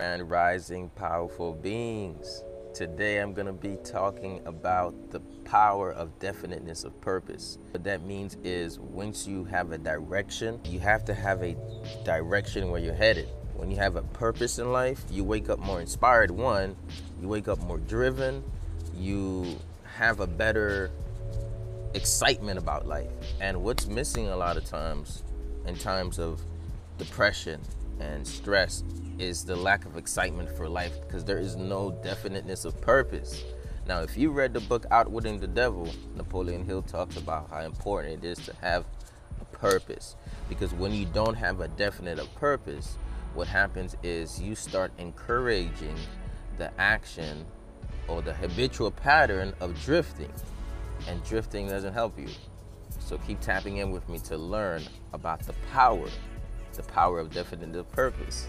Grand Rising Powerful Beings. Today I'm going to be talking about the power of definiteness of purpose. What that means is once you have a direction, you have to have a direction where you're headed. When you have a purpose in life, you wake up more inspired, one, you wake up more driven, you have a better excitement about life. And what's missing a lot of times in times of depression and stress is the lack of excitement for life because there is no definiteness of purpose. Now, if you read the book Outwitting the Devil, Napoleon Hill talks about how important it is to have a purpose. Because when you don't have a definite of purpose, what happens is you start encouraging the action or the habitual pattern of drifting. And drifting doesn't help you. So keep tapping in with me to learn about the power, the power of definitive purpose.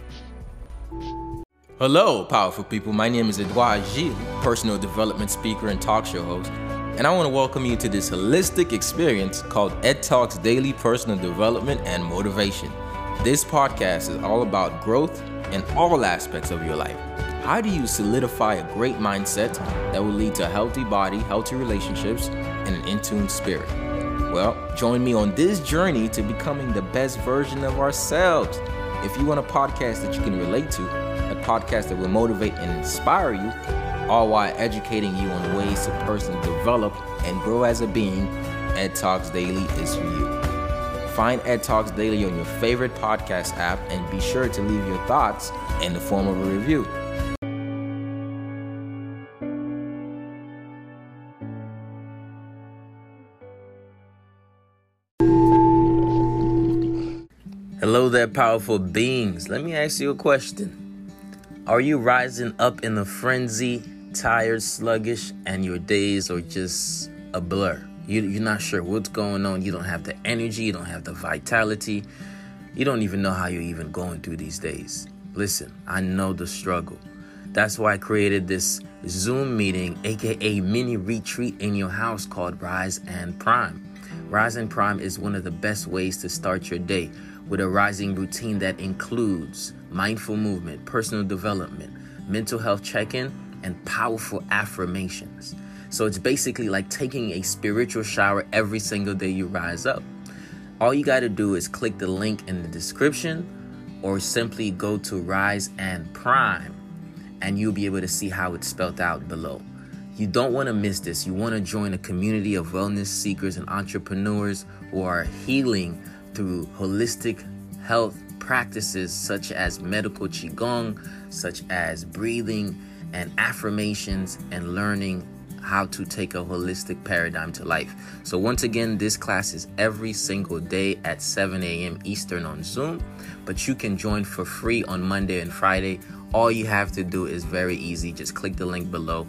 Hello, powerful people. My name is Edouard Gilles, personal development speaker and talk show host, and I want to welcome you to this holistic experience called Ed Talks Daily Personal Development and Motivation. This podcast is all about growth in all aspects of your life. How do you solidify a great mindset that will lead to a healthy body, healthy relationships, and an in tune spirit? Well, join me on this journey to becoming the best version of ourselves. If you want a podcast that you can relate to, a podcast that will motivate and inspire you, all while educating you on ways to personally develop and grow as a being, Ed Talks Daily is for you. Find Ed Talks Daily on your favorite podcast app and be sure to leave your thoughts in the form of a review. There, powerful beings. Let me ask you a question. Are you rising up in a frenzy, tired, sluggish, and your days are just a blur? You, you're not sure what's going on. You don't have the energy, you don't have the vitality. You don't even know how you're even going through these days. Listen, I know the struggle. That's why I created this Zoom meeting, aka mini retreat in your house called Rise and Prime. Rise and Prime is one of the best ways to start your day with a rising routine that includes mindful movement, personal development, mental health check in, and powerful affirmations. So it's basically like taking a spiritual shower every single day you rise up. All you got to do is click the link in the description or simply go to Rise and Prime and you'll be able to see how it's spelled out below. You don't want to miss this. You want to join a community of wellness seekers and entrepreneurs who are healing through holistic health practices such as medical qigong, such as breathing and affirmations and learning how to take a holistic paradigm to life. So, once again, this class is every single day at 7 a.m. Eastern on Zoom, but you can join for free on Monday and Friday. All you have to do is very easy just click the link below,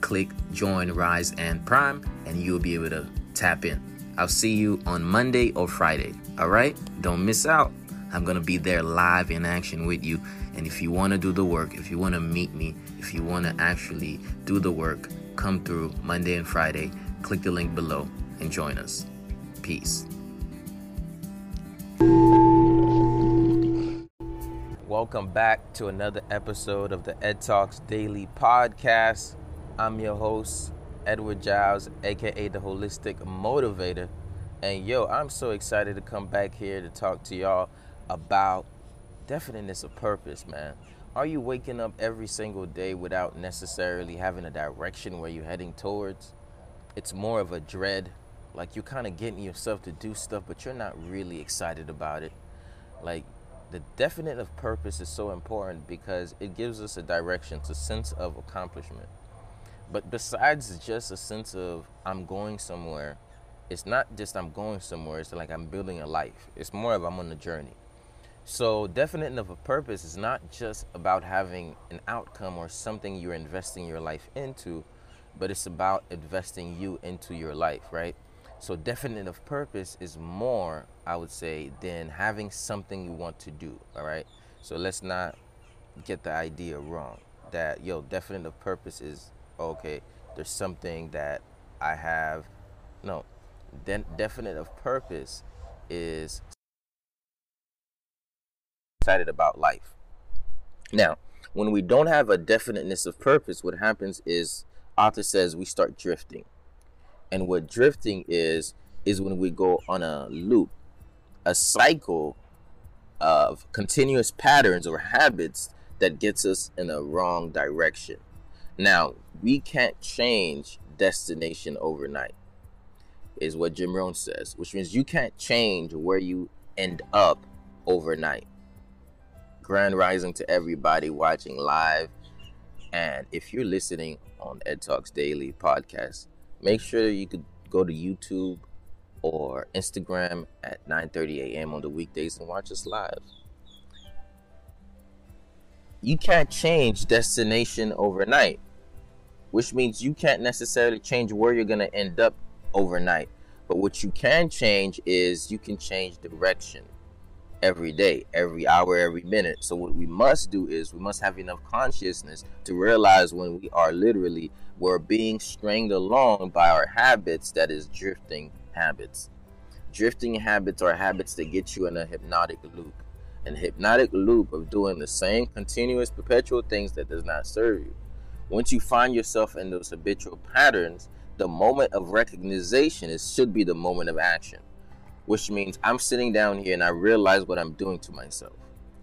click join Rise and Prime, and you'll be able to tap in. I'll see you on Monday or Friday. All right? Don't miss out. I'm going to be there live in action with you. And if you want to do the work, if you want to meet me, if you want to actually do the work, come through Monday and Friday. Click the link below and join us. Peace. Welcome back to another episode of the Ed Talks Daily Podcast. I'm your host, Edward Giles, aka the Holistic Motivator. And yo, I'm so excited to come back here to talk to y'all about definiteness of purpose, man. Are you waking up every single day without necessarily having a direction where you're heading towards? It's more of a dread. Like you're kind of getting yourself to do stuff, but you're not really excited about it. Like the definite of purpose is so important because it gives us a direction, it's a sense of accomplishment. But besides just a sense of I'm going somewhere, it's not just I'm going somewhere, it's like I'm building a life. It's more of I'm on a journey. So, definite of a purpose is not just about having an outcome or something you're investing your life into, but it's about investing you into your life, right? So, definite of purpose is more, I would say, than having something you want to do, all right? So, let's not get the idea wrong that, yo, definite of purpose is okay, there's something that I have. No, de- definite of purpose is excited about life. Now, When we don't have a definiteness of purpose, what happens is author says we start drifting. And what drifting is is when we go on a loop, a cycle of continuous patterns or habits that gets us in a wrong direction. Now, we can't change destination overnight, is what Jim Rohn says, which means you can't change where you end up overnight. Grand rising to everybody watching live. And if you're listening on Ed Talks Daily podcast, make sure you could go to YouTube or Instagram at 9:30 a.m. on the weekdays and watch us live. You can't change destination overnight, which means you can't necessarily change where you're going to end up overnight. But what you can change is you can change direction every day, every hour, every minute. So what we must do is we must have enough consciousness to realize when we are literally we're being stringed along by our habits that is drifting habits. Drifting habits are habits that get you in a hypnotic loop. An hypnotic loop of doing the same continuous perpetual things that does not serve you. Once you find yourself in those habitual patterns, the moment of recognition is should be the moment of action. Which means I'm sitting down here and I realize what I'm doing to myself.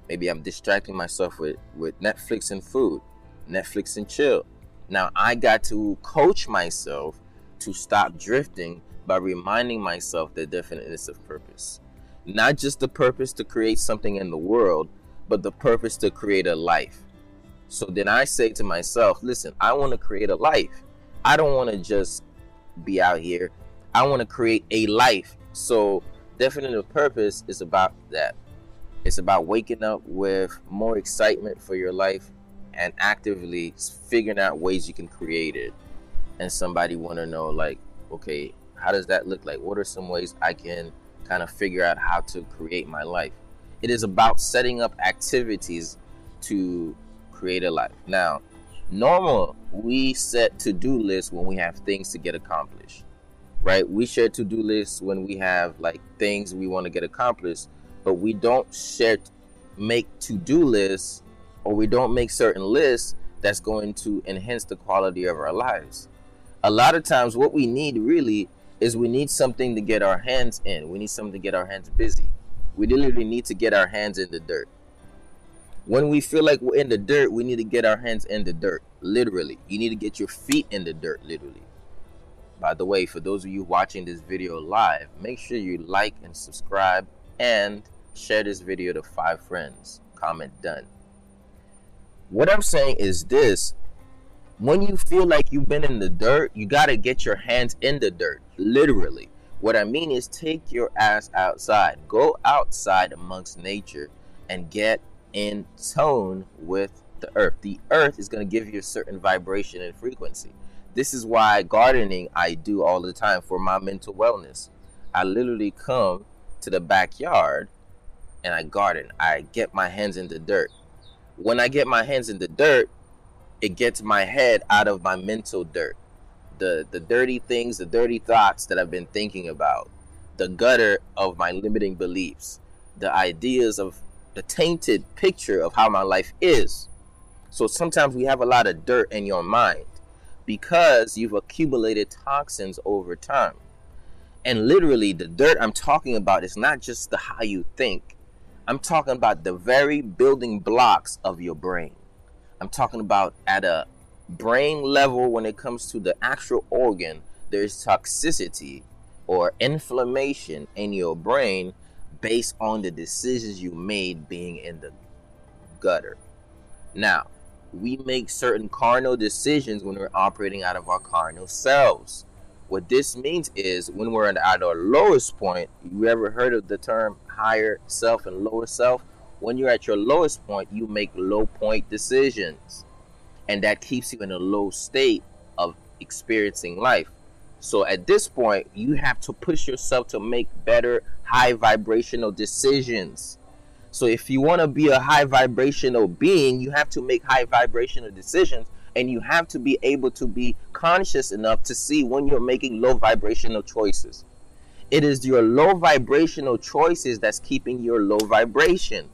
Maybe I'm distracting myself with, with Netflix and food, Netflix and chill. Now I got to coach myself to stop drifting by reminding myself the definiteness of purpose. Not just the purpose to create something in the world, but the purpose to create a life. So then I say to myself, listen, I want to create a life. I don't want to just be out here. I want to create a life. So definitive purpose is about that. It's about waking up with more excitement for your life and actively figuring out ways you can create it. And somebody want to know like, okay, how does that look like? What are some ways I can kind of figure out how to create my life? It is about setting up activities to create a life. Now, normal, we set to-do lists when we have things to get accomplished. Right? We share to-do lists when we have like things we want to get accomplished, but we don't share make to-do lists or we don't make certain lists that's going to enhance the quality of our lives. A lot of times what we need really is we need something to get our hands in. We need something to get our hands busy. We literally need to get our hands in the dirt. When we feel like we're in the dirt, we need to get our hands in the dirt. Literally. You need to get your feet in the dirt, literally. By the way, for those of you watching this video live, make sure you like and subscribe and share this video to five friends. Comment done. What I'm saying is this when you feel like you've been in the dirt, you got to get your hands in the dirt, literally. What I mean is take your ass outside. Go outside amongst nature and get in tone with the earth. The earth is going to give you a certain vibration and frequency. This is why gardening I do all the time for my mental wellness. I literally come to the backyard and I garden. I get my hands in the dirt. When I get my hands in the dirt, it gets my head out of my mental dirt. The the dirty things, the dirty thoughts that I've been thinking about, the gutter of my limiting beliefs, the ideas of the tainted picture of how my life is. So sometimes we have a lot of dirt in your mind because you've accumulated toxins over time. And literally the dirt I'm talking about is not just the how you think. I'm talking about the very building blocks of your brain. I'm talking about at a brain level when it comes to the actual organ, there's toxicity or inflammation in your brain based on the decisions you made being in the gutter. Now, we make certain carnal decisions when we're operating out of our carnal selves. What this means is when we're at our lowest point, you ever heard of the term higher self and lower self? when you're at your lowest point, you make low point decisions. And that keeps you in a low state of experiencing life. So at this point, you have to push yourself to make better high vibrational decisions. So if you want to be a high vibrational being, you have to make high vibrational decisions and you have to be able to be conscious enough to see when you're making low vibrational choices. It is your low vibrational choices that's keeping your low vibration.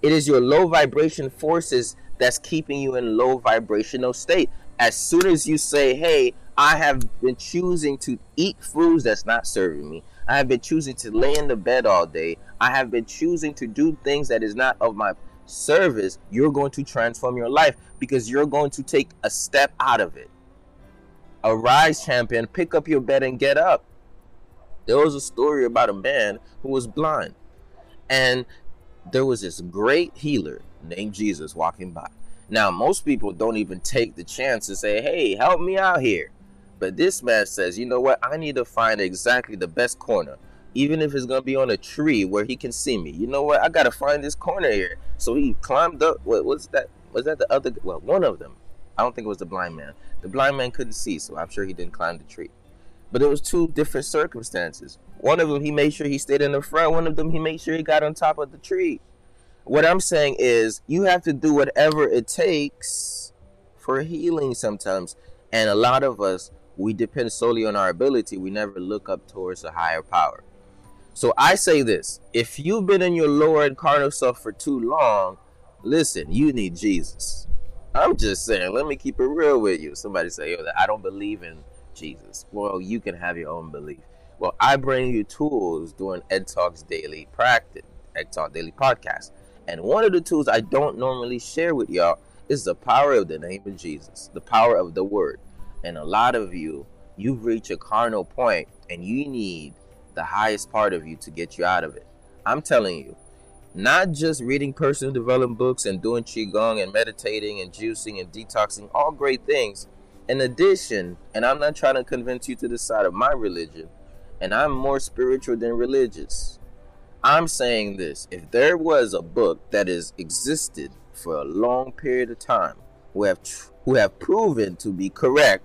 It is your low vibration forces that's keeping you in low vibrational state. As soon as you say, "Hey, I have been choosing to eat foods that's not serving me. I have been choosing to lay in the bed all day. I have been choosing to do things that is not of my service." You're going to transform your life because you're going to take a step out of it. Arise, champion, pick up your bed and get up. There was a story about a man who was blind. And there was this great healer named Jesus walking by. Now, most people don't even take the chance to say, hey, help me out here. But this man says, you know what? I need to find exactly the best corner, even if it's going to be on a tree where he can see me. You know what? I got to find this corner here. So he climbed up. What was that? Was that the other? Well, one of them. I don't think it was the blind man. The blind man couldn't see, so I'm sure he didn't climb the tree. But it was two different circumstances. One of them, he made sure he stayed in the front. One of them, he made sure he got on top of the tree. What I'm saying is, you have to do whatever it takes for healing sometimes. And a lot of us, we depend solely on our ability. We never look up towards a higher power. So I say this if you've been in your lower and carnal self for too long, listen, you need Jesus. I'm just saying, let me keep it real with you. Somebody say, yo, I don't believe in Jesus. Well, you can have your own belief. Well, I bring you tools during Ed Talks Daily Practice, Ed Talk Daily Podcast. And one of the tools I don't normally share with y'all is the power of the name of Jesus, the power of the word. And a lot of you, you've reached a carnal point and you need the highest part of you to get you out of it. I'm telling you, not just reading personal development books and doing qigong and meditating and juicing and detoxing, all great things. In addition, and I'm not trying to convince you to the side of my religion, and I'm more spiritual than religious. I'm saying this if there was a book that has existed for a long period of time who have tr- who have proven to be correct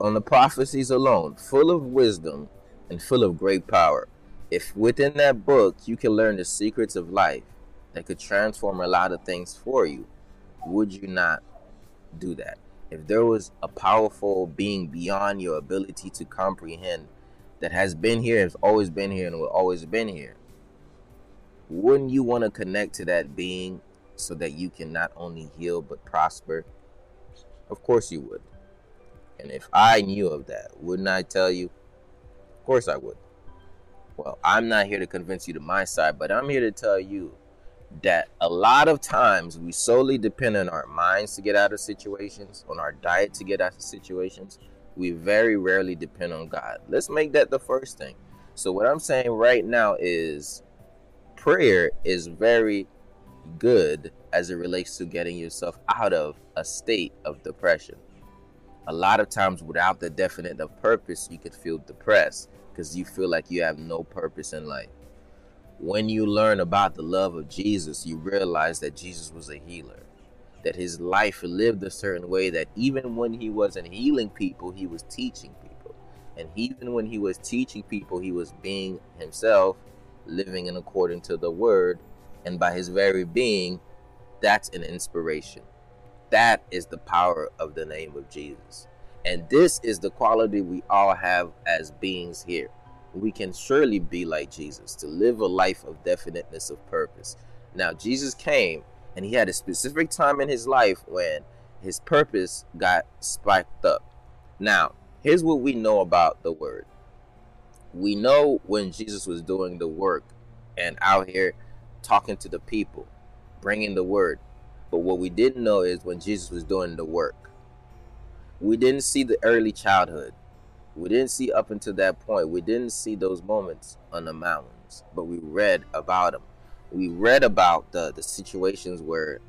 on the prophecies alone, full of wisdom and full of great power. If within that book you can learn the secrets of life that could transform a lot of things for you, would you not do that? If there was a powerful being beyond your ability to comprehend that has been here, has always been here, and will always been here, wouldn't you want to connect to that being so that you can not only heal but prosper? Of course you would. And if I knew of that, wouldn't I tell you? Of course I would. Well, I'm not here to convince you to my side, but I'm here to tell you that a lot of times we solely depend on our minds to get out of situations, on our diet to get out of situations, we very rarely depend on God. Let's make that the first thing. So, what I'm saying right now is prayer is very good as it relates to getting yourself out of a state of depression. A lot of times, without the definite of purpose, you could feel depressed because you feel like you have no purpose in life. When you learn about the love of Jesus, you realize that Jesus was a healer that his life lived a certain way that even when he wasn't healing people, he was teaching people. And even when he was teaching people, he was being himself, living in according to the word. And by his very being, that's an inspiration. That is the power of the name of Jesus. And this is the quality we all have as beings here. We can surely be like Jesus, to live a life of definiteness of purpose. Now, Jesus came and he had a specific time in his life when his purpose got spiked up. Now, here's what we know about the word. We know when Jesus was doing the work and out here talking to the people, bringing the word. But what we didn't know is when Jesus was doing the work. We didn't see the early childhood. We didn't see up until that point. We didn't see those moments on the mountains, but we read about them we read about the the situations where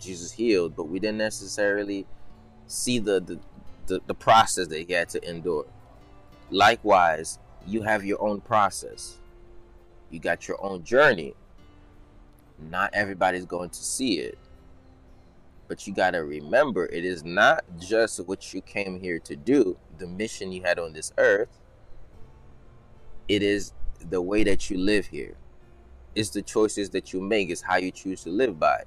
Jesus healed, but we didn't necessarily see the the, the, the process that he had to endure. Likewise, you have your own process. You got your own journey. Not everybody's going to see it. But you got to remember, it is not just what you came here to do, the mission you had on this earth. It is the way that you live here it's the choices that you make, it's how you choose to live by.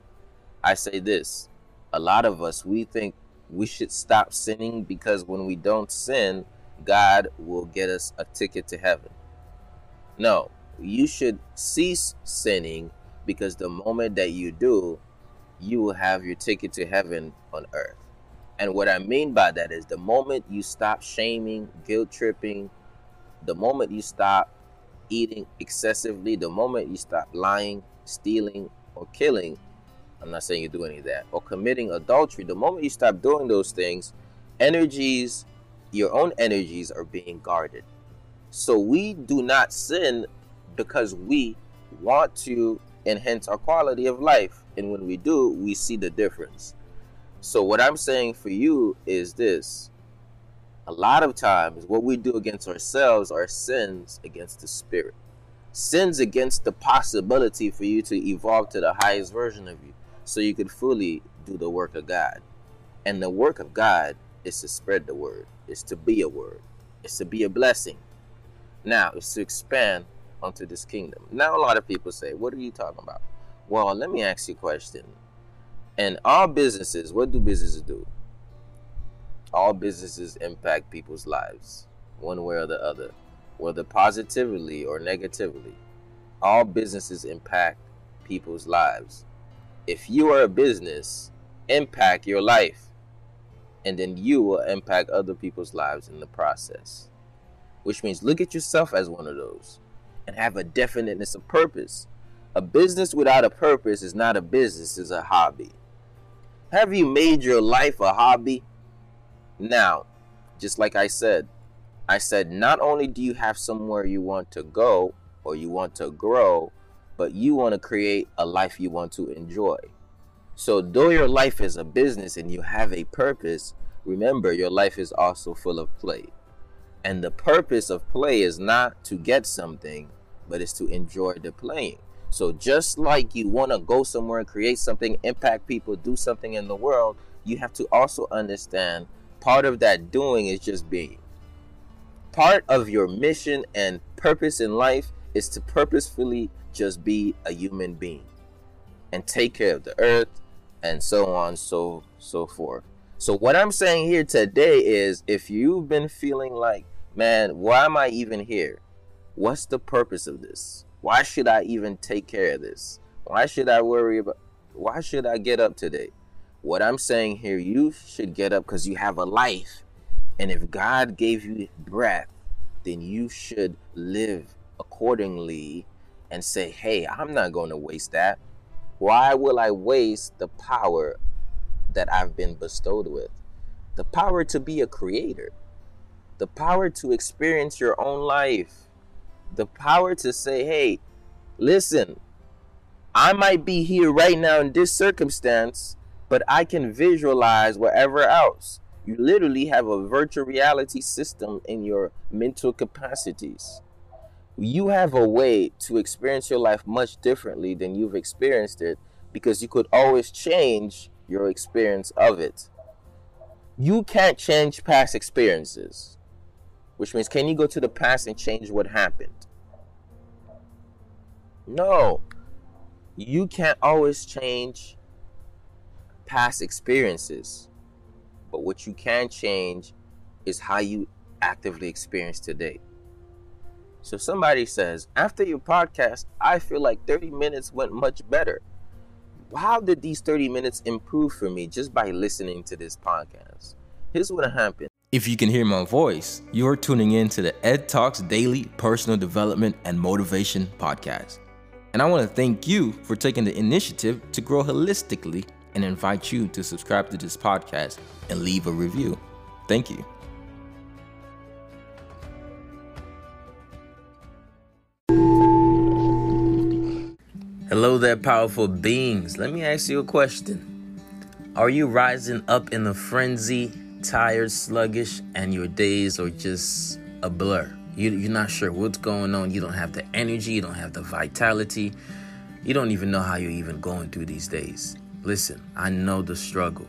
I say this a lot of us, we think we should stop sinning because when we don't sin, God will get us a ticket to heaven. No, you should cease sinning because the moment that you do, you will have your ticket to heaven on earth. And what I mean by that is the moment you stop shaming, guilt tripping, the moment you stop eating excessively, the moment you stop lying, stealing, or killing, I'm not saying you do any of that, or committing adultery, the moment you stop doing those things, energies, your own energies are being guarded. So we do not sin because we want to enhance our quality of life. And when we do, we see the difference. So, what I'm saying for you is this a lot of times, what we do against ourselves are sins against the spirit, sins against the possibility for you to evolve to the highest version of you so you could fully do the work of God. And the work of God is to spread the word, is to be a word, it's to be a blessing. Now, it's to expand onto this kingdom. Now, a lot of people say, What are you talking about? Well, let me ask you a question. And all businesses, what do businesses do? All businesses impact people's lives, one way or the other, whether positively or negatively. All businesses impact people's lives. If you are a business, impact your life, and then you will impact other people's lives in the process. Which means look at yourself as one of those and have a definiteness of purpose. A business without a purpose is not a business, it's a hobby. Have you made your life a hobby? Now, just like I said, I said not only do you have somewhere you want to go or you want to grow, but you want to create a life you want to enjoy. So, though your life is a business and you have a purpose, remember your life is also full of play. And the purpose of play is not to get something, but it's to enjoy the playing. So just like you want to go somewhere and create something, impact people, do something in the world, you have to also understand part of that doing is just being. Part of your mission and purpose in life is to purposefully just be a human being and take care of the earth and so on so so forth. So what I'm saying here today is if you've been feeling like, man, why am I even here? What's the purpose of this? Why should I even take care of this? Why should I worry about why should I get up today? What I'm saying here, you should get up because you have a life. And if God gave you breath, then you should live accordingly and say, hey, I'm not going to waste that. Why will I waste the power that I've been bestowed with? The power to be a creator, the power to experience your own life the power to say, hey, listen, I might be here right now in this circumstance, but I can visualize wherever else. You literally have a virtual reality system in your mental capacities. You have a way to experience your life much differently than you've experienced it because you could always change your experience of it. You can't change past experiences which means, can you go to the past and change what happened? No. You can't always change past experiences. But what you can change is how you actively experience today. So somebody says, after your podcast, I feel like 30 minutes went much better. How did these 30 minutes improve for me just by listening to this podcast? Here's what happened. If you can hear my voice, you're tuning in to the Ed Talks Daily Personal Development and Motivation Podcast. And I want to thank you for taking the initiative to grow holistically and invite you to subscribe to this podcast and leave a review. Thank you. Hello there, powerful beings. Let me ask you a question. Are you rising up in a frenzy tired, sluggish, and your days are just a blur. You, you're not sure what's going on. You don't have the energy, you don't have the vitality. You don't even know how you're even going through these days. Listen, I know the struggle.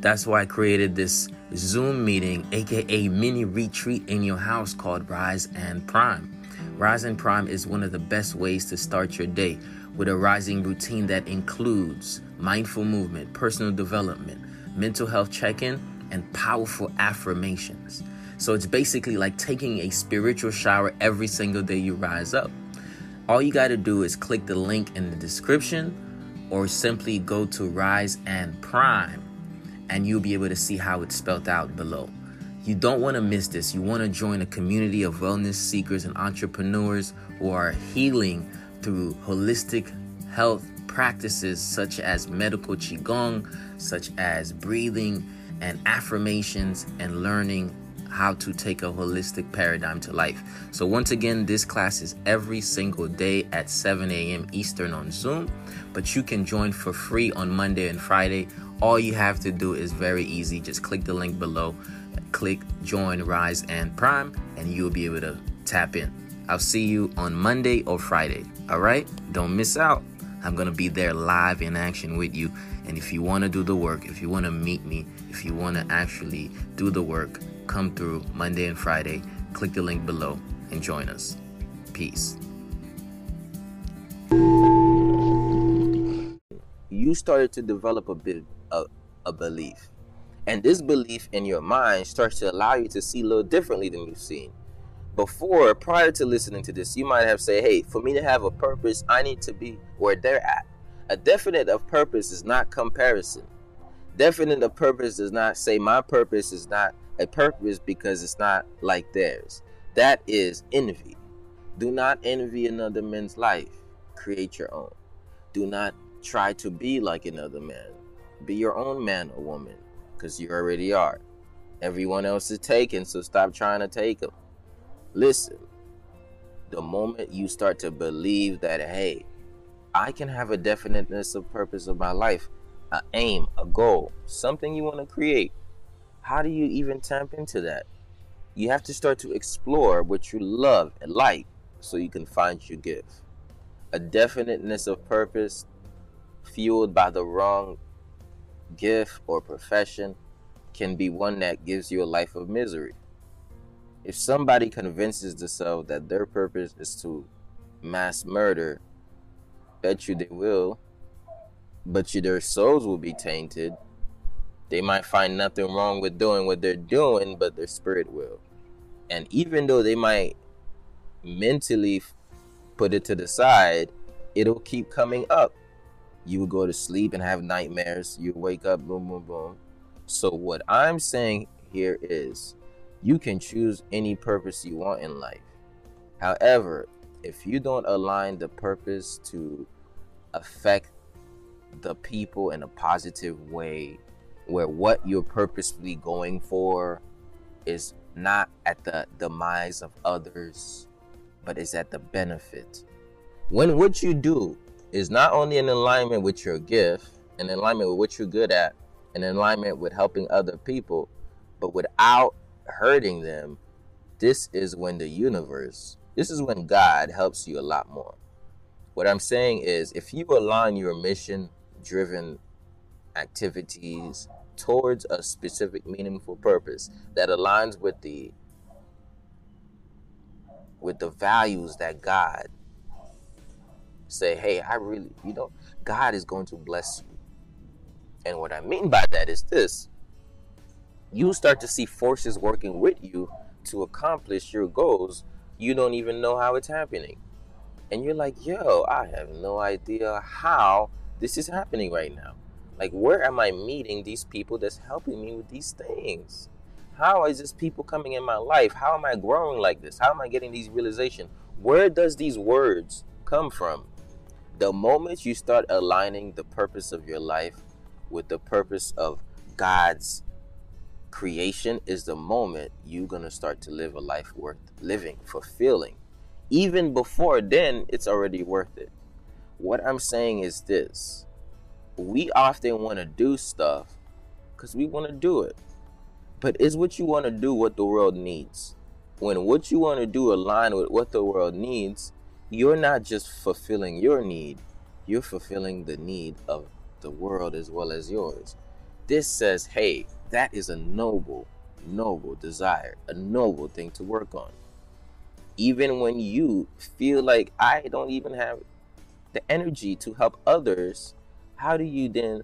That's why I created this Zoom meeting, aka mini retreat in your house called Rise and Prime. Rise and Prime is one of the best ways to start your day with a rising routine that includes mindful movement, personal development, mental health check in, and powerful affirmations. So it's basically like taking a spiritual shower every single day you rise up. All you got to do is click the link in the description or simply go to Rise and Prime and you'll be able to see how it's spelled out below. You don't want to miss this. You want to join a community of wellness seekers and entrepreneurs who are healing through holistic health practices such as medical qigong, such as breathing and affirmations and learning how to take a holistic paradigm to life. So, once again, this class is every single day at 7 a.m. Eastern on Zoom, but you can join for free on Monday and Friday. All you have to do is very easy just click the link below, click join Rise and Prime, and you'll be able to tap in. I'll see you on Monday or Friday. All right? Don't miss out. I'm going to be there live in action with you. And if you want to do the work, if you want to meet me, if you want to actually do the work, come through Monday and Friday. Click the link below and join us. Peace. You started to develop a bit of a belief. And this belief in your mind starts to allow you to see a little differently than you've seen. Before, prior to listening to this, you might have said, hey, for me to have a purpose, I need to be where they're at. A definite of purpose is not comparison. Definite of purpose does not say my purpose is not a purpose because it's not like theirs. That is envy. Do not envy another man's life. Create your own. Do not try to be like another man. Be your own man or woman because you already are. Everyone else is taken, so stop trying to take them. Listen, the moment you start to believe that, hey, I can have a definiteness of purpose of my life, an aim, a goal, something you want to create, how do you even tap into that? You have to start to explore what you love and like so you can find your gift. A definiteness of purpose fueled by the wrong gift or profession can be one that gives you a life of misery. If somebody convinces themselves that their purpose is to mass murder, bet you they will, but you, their souls will be tainted they might find nothing wrong with doing what they're doing, but their spirit will. And even though they might mentally put it to the side, it'll keep coming up. You will go to sleep and have nightmares. You wake up, boom, boom, boom. So, what I'm saying here is you can choose any purpose you want in life. However, if you don't align the purpose to affect the people in a positive way where what you're purposefully going for is not at the demise of others, but is at the benefit. When what you do is not only in alignment with your gift, in alignment with what you're good at, in alignment with helping other people, but without hurting them, this is when the universe, this is when God helps you a lot more. What I'm saying is, if you align your mission driven activities towards a specific meaningful purpose that aligns with the with the values that God say, hey, I really, you know, God is going to bless you. And what I mean by that is this you start to see forces working with you to accomplish your goals. You don't even know how it's happening. And you're like, yo, I have no idea how this is happening right now. Like, where am I meeting these people that's helping me with these things? How is this people coming in my life? How am I growing like this? How am I getting these realization? Where does these words come from? The moment you start aligning the purpose of your life with the purpose of God's creation is the moment you're going to start to live a life worth living, fulfilling. Even before then, it's already worth it. What I'm saying is this we often want to do stuff because we want to do it. But is what you want to do what the world needs? When what you want to do align with what the world needs, you're not just fulfilling your need, you're fulfilling the need of the world as well as yours. This says, hey, that is a noble, noble desire, a noble thing to work on. Even when you feel like I don't even have the energy to help others how do you then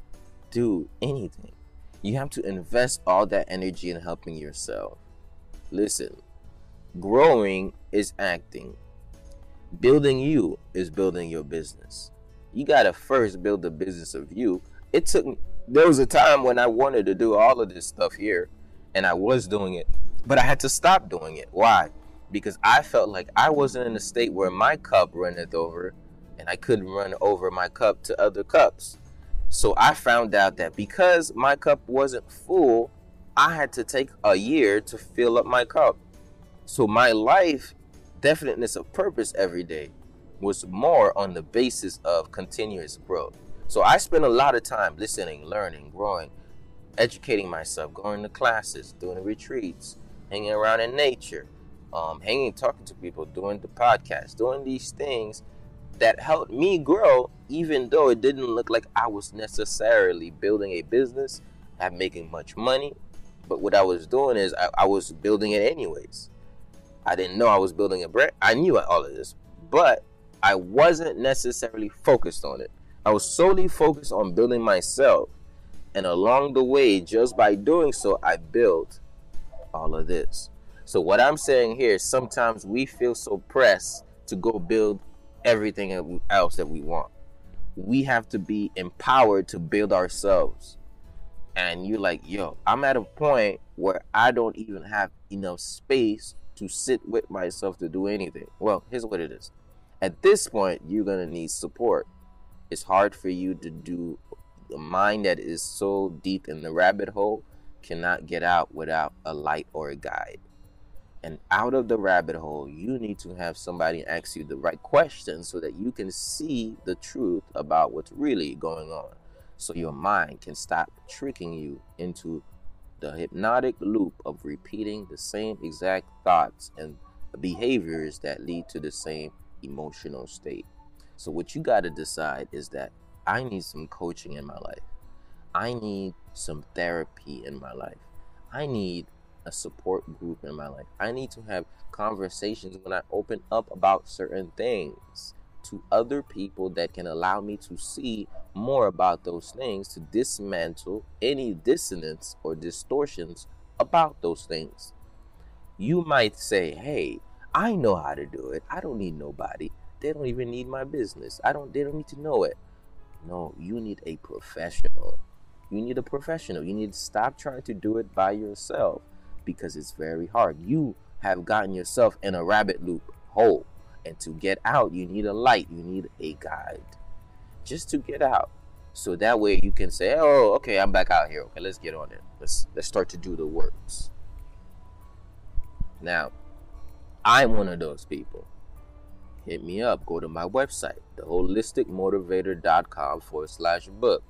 do anything? You have to invest all that energy in helping yourself. Listen, growing is acting. Building you is building your business. You got to first build the business of you. It took there was a time when I wanted to do all of this stuff here and I was doing it, but I had to stop doing it. Why? Because I felt like I wasn't in a state where my cup runneth over and I couldn't run over my cup to other cups. So I found out that because my cup wasn't full, I had to take a year to fill up my cup. So my life definiteness of purpose every day was more on the basis of continuous growth. So I spent a lot of time listening, learning, growing, educating myself, going to classes, doing retreats, hanging around in nature, um, hanging, talking to people, doing the podcast, doing these things that helped me grow, even though it didn't look like I was necessarily building a business, and making much money. But what I was doing is I, I was building it anyways. I didn't know I was building a brand. I knew all of this, but I wasn't necessarily focused on it. I was solely focused on building myself. And along the way, just by doing so, I built all of this. So, what I'm saying here is sometimes we feel so pressed to go build everything else that we want. We have to be empowered to build ourselves. And you're like, yo, I'm at a point where I don't even have enough space to sit with myself to do anything. Well, here's what it is. At this point, you're going to need support. It's hard for you to do the mind that is so deep in the rabbit hole cannot get out without a light or a guide. And out of the rabbit hole, you need to have somebody ask you the right questions so that you can see the truth about what's really going on. So your mind can stop tricking you into the hypnotic loop of repeating the same exact thoughts and behaviors that lead to the same emotional state. So, what you got to decide is that I need some coaching in my life. I need some therapy in my life. I need a support group in my life. I need to have conversations when I open up about certain things to other people that can allow me to see more about those things to dismantle any dissonance or distortions about those things. You might say, "Hey, I know how to do it. I don't need nobody. They don't even need my business. I don't they don't need to know it." No, you need a professional. You need a professional. You need to stop trying to do it by yourself because it's very hard. You have gotten yourself in a rabbit loop hole and to get out, you need a light, you need a guide. Just to get out. So that way you can say, "Oh, okay, I'm back out here. Okay, let's get on it. Let's let's start to do the works." Now, I'm one of those people. Hit me up. Go to my website, theholisticmotivator.com forward slash book.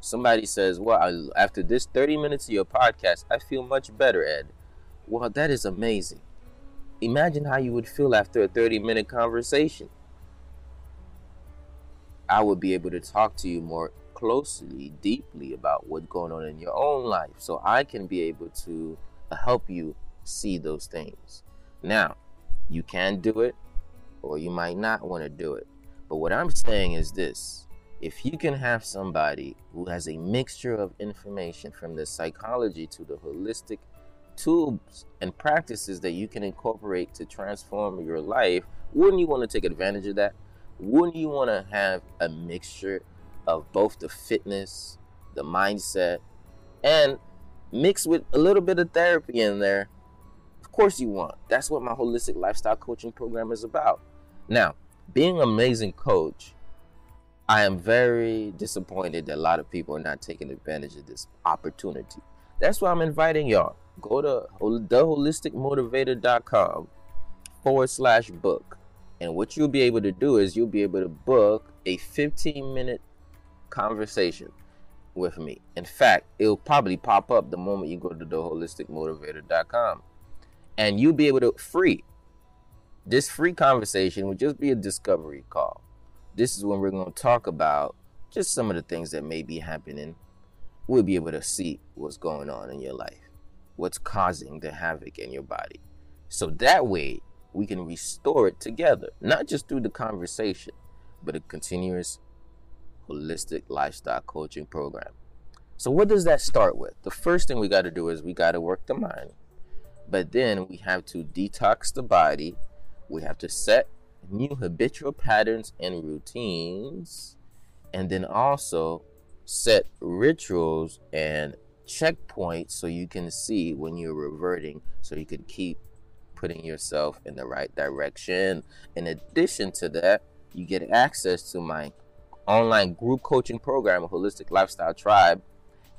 Somebody says, Well, I, after this 30 minutes of your podcast, I feel much better, Ed. Well, that is amazing imagine how you would feel after a 30 minute conversation. I would be able to talk to you more closely, deeply about what's going on in your own life so I can be able to help you see those things. Now, you can do it or you might not want to do it. But what I'm saying is this if you can have somebody who has a mixture of information from the psychology to the holistic tools and practices that you can incorporate to transform your life, wouldn't you want to take advantage of that? Wouldn't you want to have a mixture of both the fitness, the mindset, and mix with a little bit of therapy in there? Of course, you want. That's what my holistic lifestyle coaching program is about. Now, being an amazing coach, I am very disappointed that a lot of people are not taking advantage of this opportunity. That's why I'm inviting y'all go to theholisticmotivator.com forward slash book. And what you'll be able to do is you'll be able to book a 15 minute conversation with me. In fact, it'll probably pop up the moment you go to theholisticmotivator.com. And you'll be able to free. This free conversation will just be a discovery call. This is when we're going to talk about just some of the things that may be happening. We'll be able to see what's going on in your life what's causing the havoc in your body. So that way we can restore it together, not just through the conversation, but a continuous holistic lifestyle coaching program. So, what does that start with? The first thing we got to do is we got to work the mind, but then we have to detox the body. We have to set new habitual patterns and routines, and then also set rituals and checkpoints so you can see when you're reverting so you can keep putting yourself in the right direction. In addition to that, you get access to my online group coaching program, a holistic lifestyle tribe.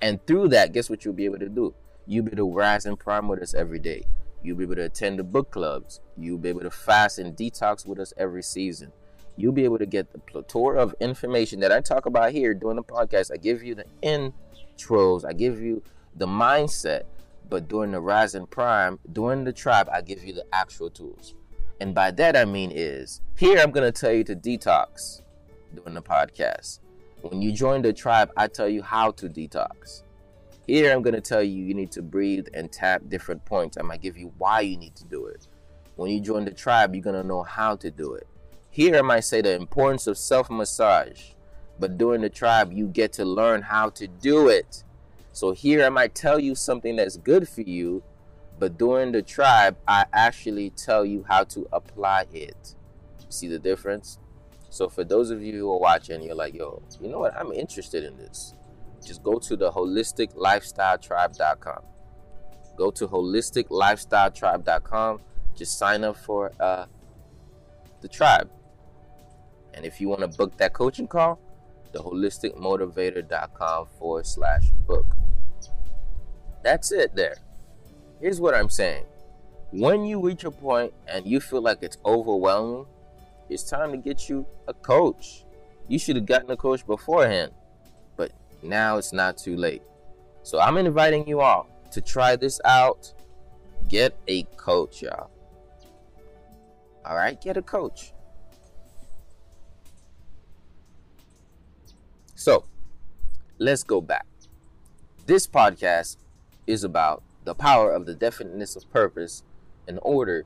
And through that, guess what you'll be able to do? You'll be able to rise and prime with us every day. You'll be able to attend the book clubs. You'll be able to fast and detox with us every season. You'll be able to get the plethora of information that I talk about here during the podcast. I give you the intros, I give you the mindset, but during the rise and prime, during the tribe, I give you the actual tools. And by that I mean is here I'm gonna tell you to detox during the podcast. When you join the tribe, I tell you how to detox. Here, I'm going to tell you you need to breathe and tap different points. I might give you why you need to do it. When you join the tribe, you're going to know how to do it. Here, I might say the importance of self massage, but during the tribe, you get to learn how to do it. So, here, I might tell you something that's good for you, but during the tribe, I actually tell you how to apply it. See the difference? So, for those of you who are watching, you're like, yo, you know what? I'm interested in this just go to the holisticlifestyletribe.com. Go to holisticlifestyletribe.com. Just sign up for uh, the tribe. And if you want to book that coaching call, the holisticmotivator.com forward slash book. That's it there. Here's what I'm saying. When you reach a point and you feel like it's overwhelming, it's time to get you a coach. You should have gotten a coach beforehand now it's not too late. So I'm inviting you all to try this out. Get a coach, y'all. All right, get a coach. So let's go back. This podcast is about the power of the definiteness of purpose in order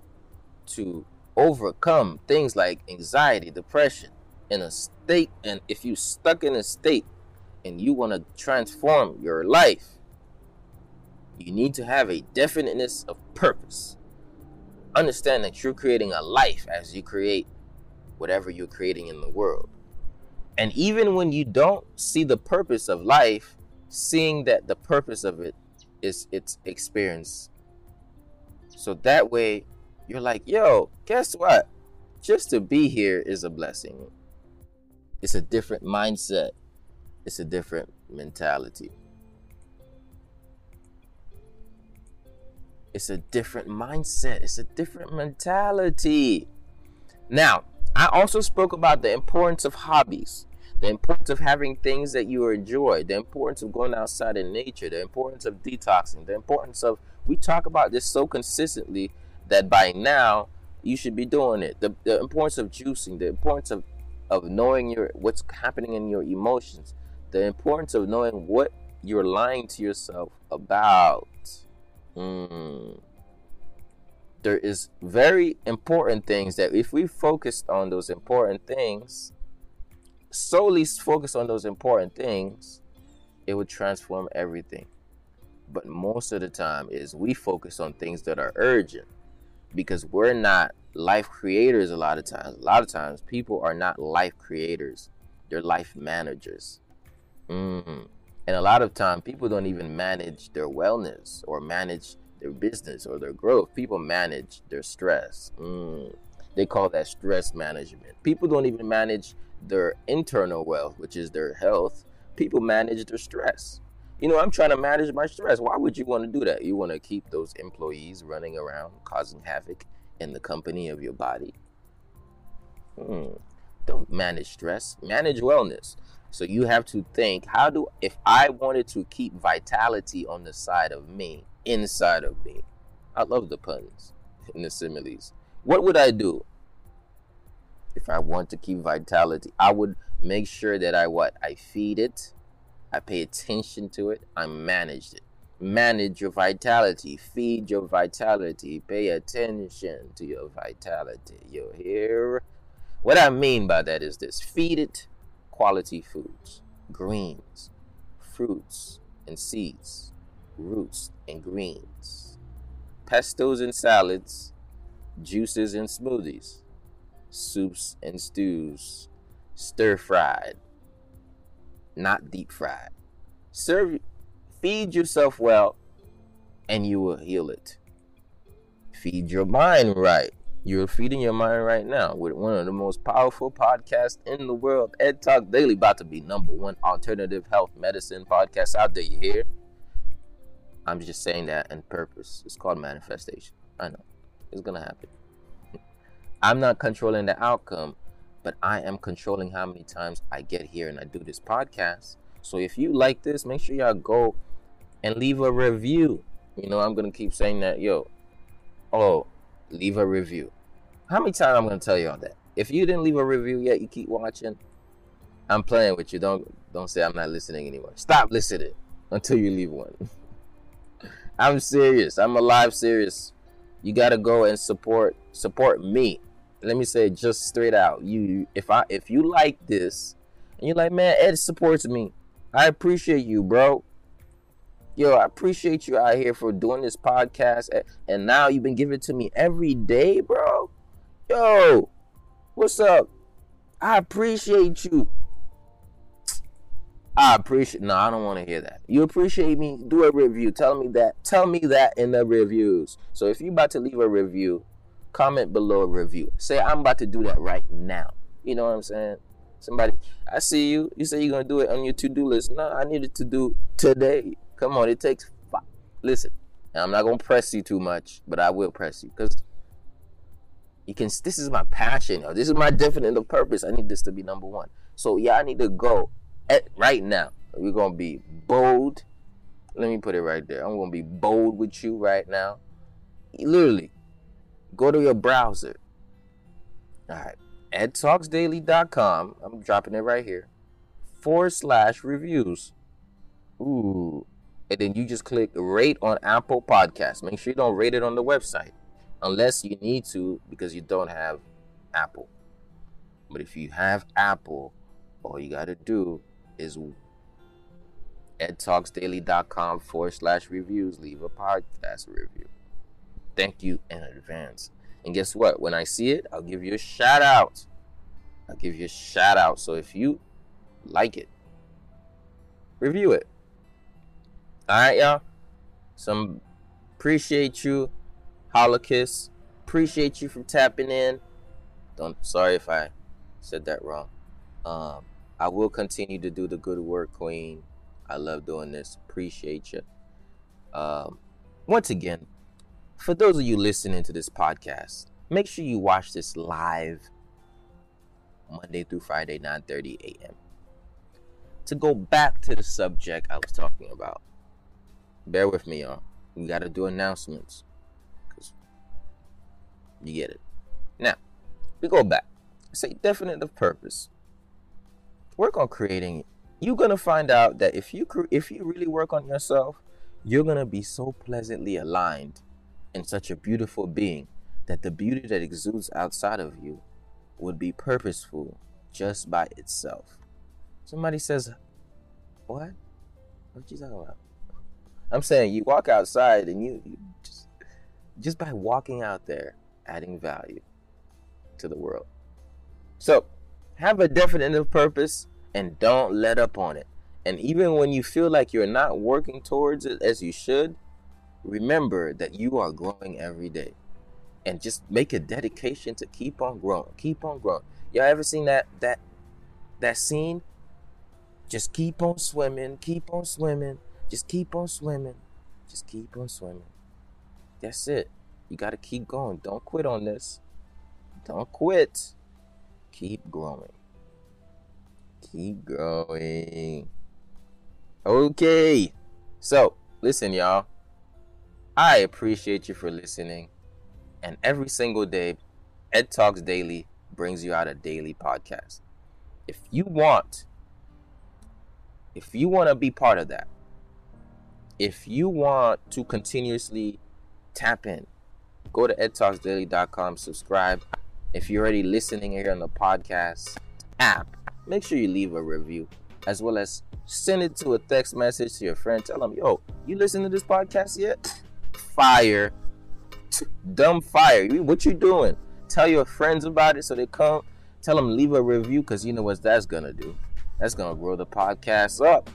to overcome things like anxiety, depression, in a state, and if you stuck in a state and you want to transform your life, you need to have a definiteness of purpose. Understand that you're creating a life as you create whatever you're creating in the world. And even when you don't see the purpose of life, seeing that the purpose of it is its experience. So that way, you're like, yo, guess what? Just to be here is a blessing. It's a different mindset it's a different mentality. It's a different mindset. It's a different mentality. Now, I also spoke about the importance of hobbies, the importance of having things that you enjoy, the importance of going outside in nature, the importance of detoxing, the importance of, we talk about this so consistently that by now you should be doing it. The, the importance of juicing, the importance of, of knowing your what's happening in your emotions, the importance of knowing what you're lying to yourself about. Mm. There is very important things that if we focused on those important things, solely focus on those important things, it would transform everything. But most of the time is we focus on things that are urgent because we're not life creators a lot of times. A lot of times people are not life creators. They're life managers. Mm-hmm. And a lot of time, people don't even manage their wellness or manage their business or their growth. People manage their stress. Mm. They call that stress management. People don't even manage their internal wealth, which is their health. People manage their stress. You know, I'm trying to manage my stress. Why would you want to do that? You want to keep those employees running around causing havoc in the company of your body. Hmm. Don't manage stress, manage wellness. So you have to think, how do if I wanted to keep vitality on the side of me, inside of me? I love the puns and the similes. What would I do if I want to keep vitality? I would make sure that I what? I feed it, I pay attention to it, I manage it. Manage your vitality, feed your vitality, pay attention to your vitality. You hear? What I mean by that is this feed it, quality foods, greens, fruits and seeds, roots and greens, pestos and salads, juices and smoothies. soups and stews, stir fried, not deep fried. Serve, feed yourself well, and you will heal it. Feed your mind right. You're feeding your mind right now with one of the most powerful podcasts in the world. Ed Talk Daily about to be number one alternative health medicine podcast out there. You hear? I'm just saying that in purpose. It's called manifestation. I know. It's gonna happen. I'm not controlling the outcome, but I am controlling how many times I get here and I do this podcast. So if you like this, make sure y'all go and leave a review. You know, I'm gonna keep saying that, yo. Oh, leave a review. How many times I'm gonna tell y'all that? If you didn't leave a review yet, you keep watching. I'm playing with you. Don't don't say I'm not listening anymore. Stop listening until you leave one. I'm serious. I'm alive serious. You gotta go and support support me. Let me say just straight out. You if I if you like this and you're like, man, Ed supports me. I appreciate you, bro. Yo, I appreciate you out here for doing this podcast. And now you've been giving to me every day, bro. Yo, what's up? I appreciate you. I appreciate. No, I don't want to hear that. You appreciate me? Do a review. Tell me that. Tell me that in the reviews. So if you're about to leave a review, comment below a review. Say I'm about to do that right now. You know what I'm saying? Somebody, I see you. You say you're gonna do it on your to-do list. No, I need it to do today. Come on, it takes five. Listen, I'm not gonna press you too much, but I will press you because you can. This is my passion. Yo. This is my definitive purpose. I need this to be number one. So yeah, I need to go at, right now. We're gonna be bold. Let me put it right there. I'm gonna be bold with you right now. Literally, go to your browser. All right, edtalksdaily.com. I'm dropping it right here. Forward slash reviews. Ooh, and then you just click rate on Apple Podcasts. Make sure you don't rate it on the website unless you need to because you don't have Apple. But if you have Apple, all you got to do is edtalksdaily.com forward slash reviews. Leave a podcast review. Thank you in advance. And guess what? When I see it, I'll give you a shout out. I'll give you a shout out. So if you like it, review it. All right, y'all. Some appreciate you, Holokiss. Appreciate you for tapping in. Don't sorry if I said that wrong. Um, I will continue to do the good work, Queen. I love doing this. Appreciate you. Um, once again, for those of you listening to this podcast, make sure you watch this live Monday through Friday, 9:30 a.m. To go back to the subject I was talking about bear with me, y'all. We got to do announcements. You get it. Now, we go back. Say definitive purpose. Work on creating it. You're gonna find out that if you if you really work on yourself, you're gonna be so pleasantly aligned and such a beautiful being that the beauty that exudes outside of you would be purposeful just by itself. Somebody says, "What? What you talking about?" I'm saying you walk outside and you, you just just by walking out there, adding value to the world. So have a definitive purpose and don't let up on it. And even when you feel like you're not working towards it as you should, remember that you are growing every day. And just make a dedication to keep on growing. Keep on growing. Y'all ever seen that that that scene? Just keep on swimming, keep on swimming, just keep on swimming. Just keep on swimming. That's it. You got to keep going. Don't quit on this. Don't quit. Keep growing. Keep growing. Okay. So, listen, y'all. I appreciate you for listening. And every single day, Ed Talks Daily brings you out a daily podcast. If you want, if you want to be part of that, if you want to continuously tap in, go to edtalksdaily.com, subscribe. If you're already listening here on the podcast app, make sure you leave a review as well as send it to a text message to your friend. Tell them, yo, you listen to this podcast yet? Fire. Dumb fire. What you doing? Tell your friends about it so they come. Tell them leave a review because you know what that's gonna do. That's gonna grow the podcast up.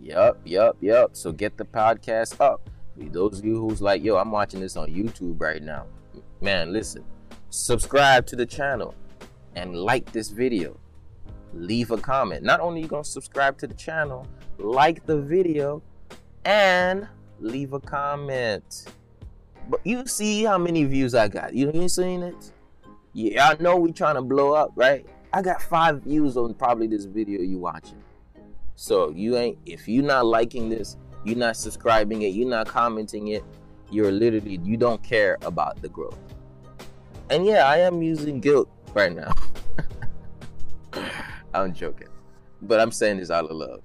Yup, yup, yup. So get the podcast up. Those of you who's like, yo, I'm watching this on YouTube right now. Man, listen. Subscribe to the channel and like this video. Leave a comment. Not only you gonna subscribe to the channel, like the video, and leave a comment. But you see how many views I got. You ain't seen it? Yeah, I know we trying to blow up, right? I got five views on probably this video you watching. So you ain't if you're not liking this, you're not subscribing it, you're not commenting it, you're literally you don't care about the growth. And yeah, I am using guilt right now. I'm joking. But I'm saying this out of love.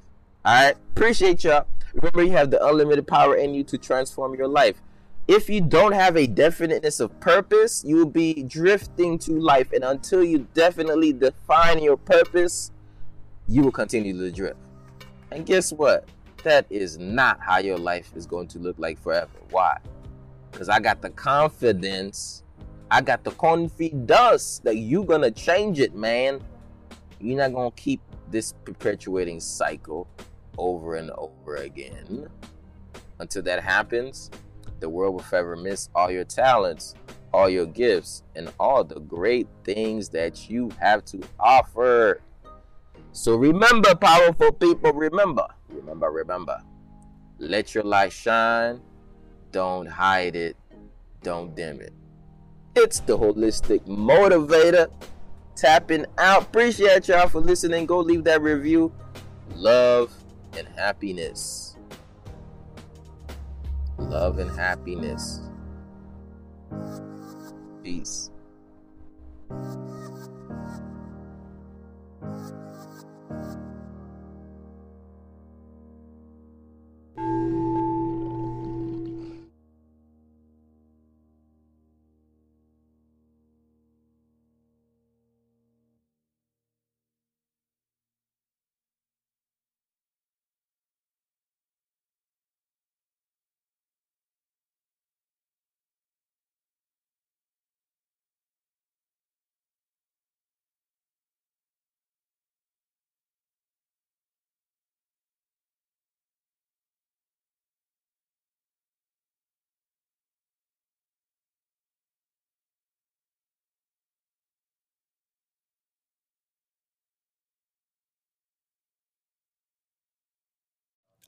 Alright? Appreciate y'all. Remember you have the unlimited power in you to transform your life. If you don't have a definiteness of purpose, you will be drifting to life. And until you definitely define your purpose, you will continue to drift. And guess what? That is not how your life is going to look like forever. Why? Because I got the confidence, I got the confidence that you're going to change it, man. You're not going to keep this perpetuating cycle over and over again. Until that happens, the world will forever miss all your talents, all your gifts, and all the great things that you have to offer. So remember, powerful people, remember, remember, remember. Let your light shine. Don't hide it. Don't dim it. It's the holistic motivator. Tapping out. Appreciate y'all for listening. Go leave that review. Love and happiness. Love and happiness. Peace.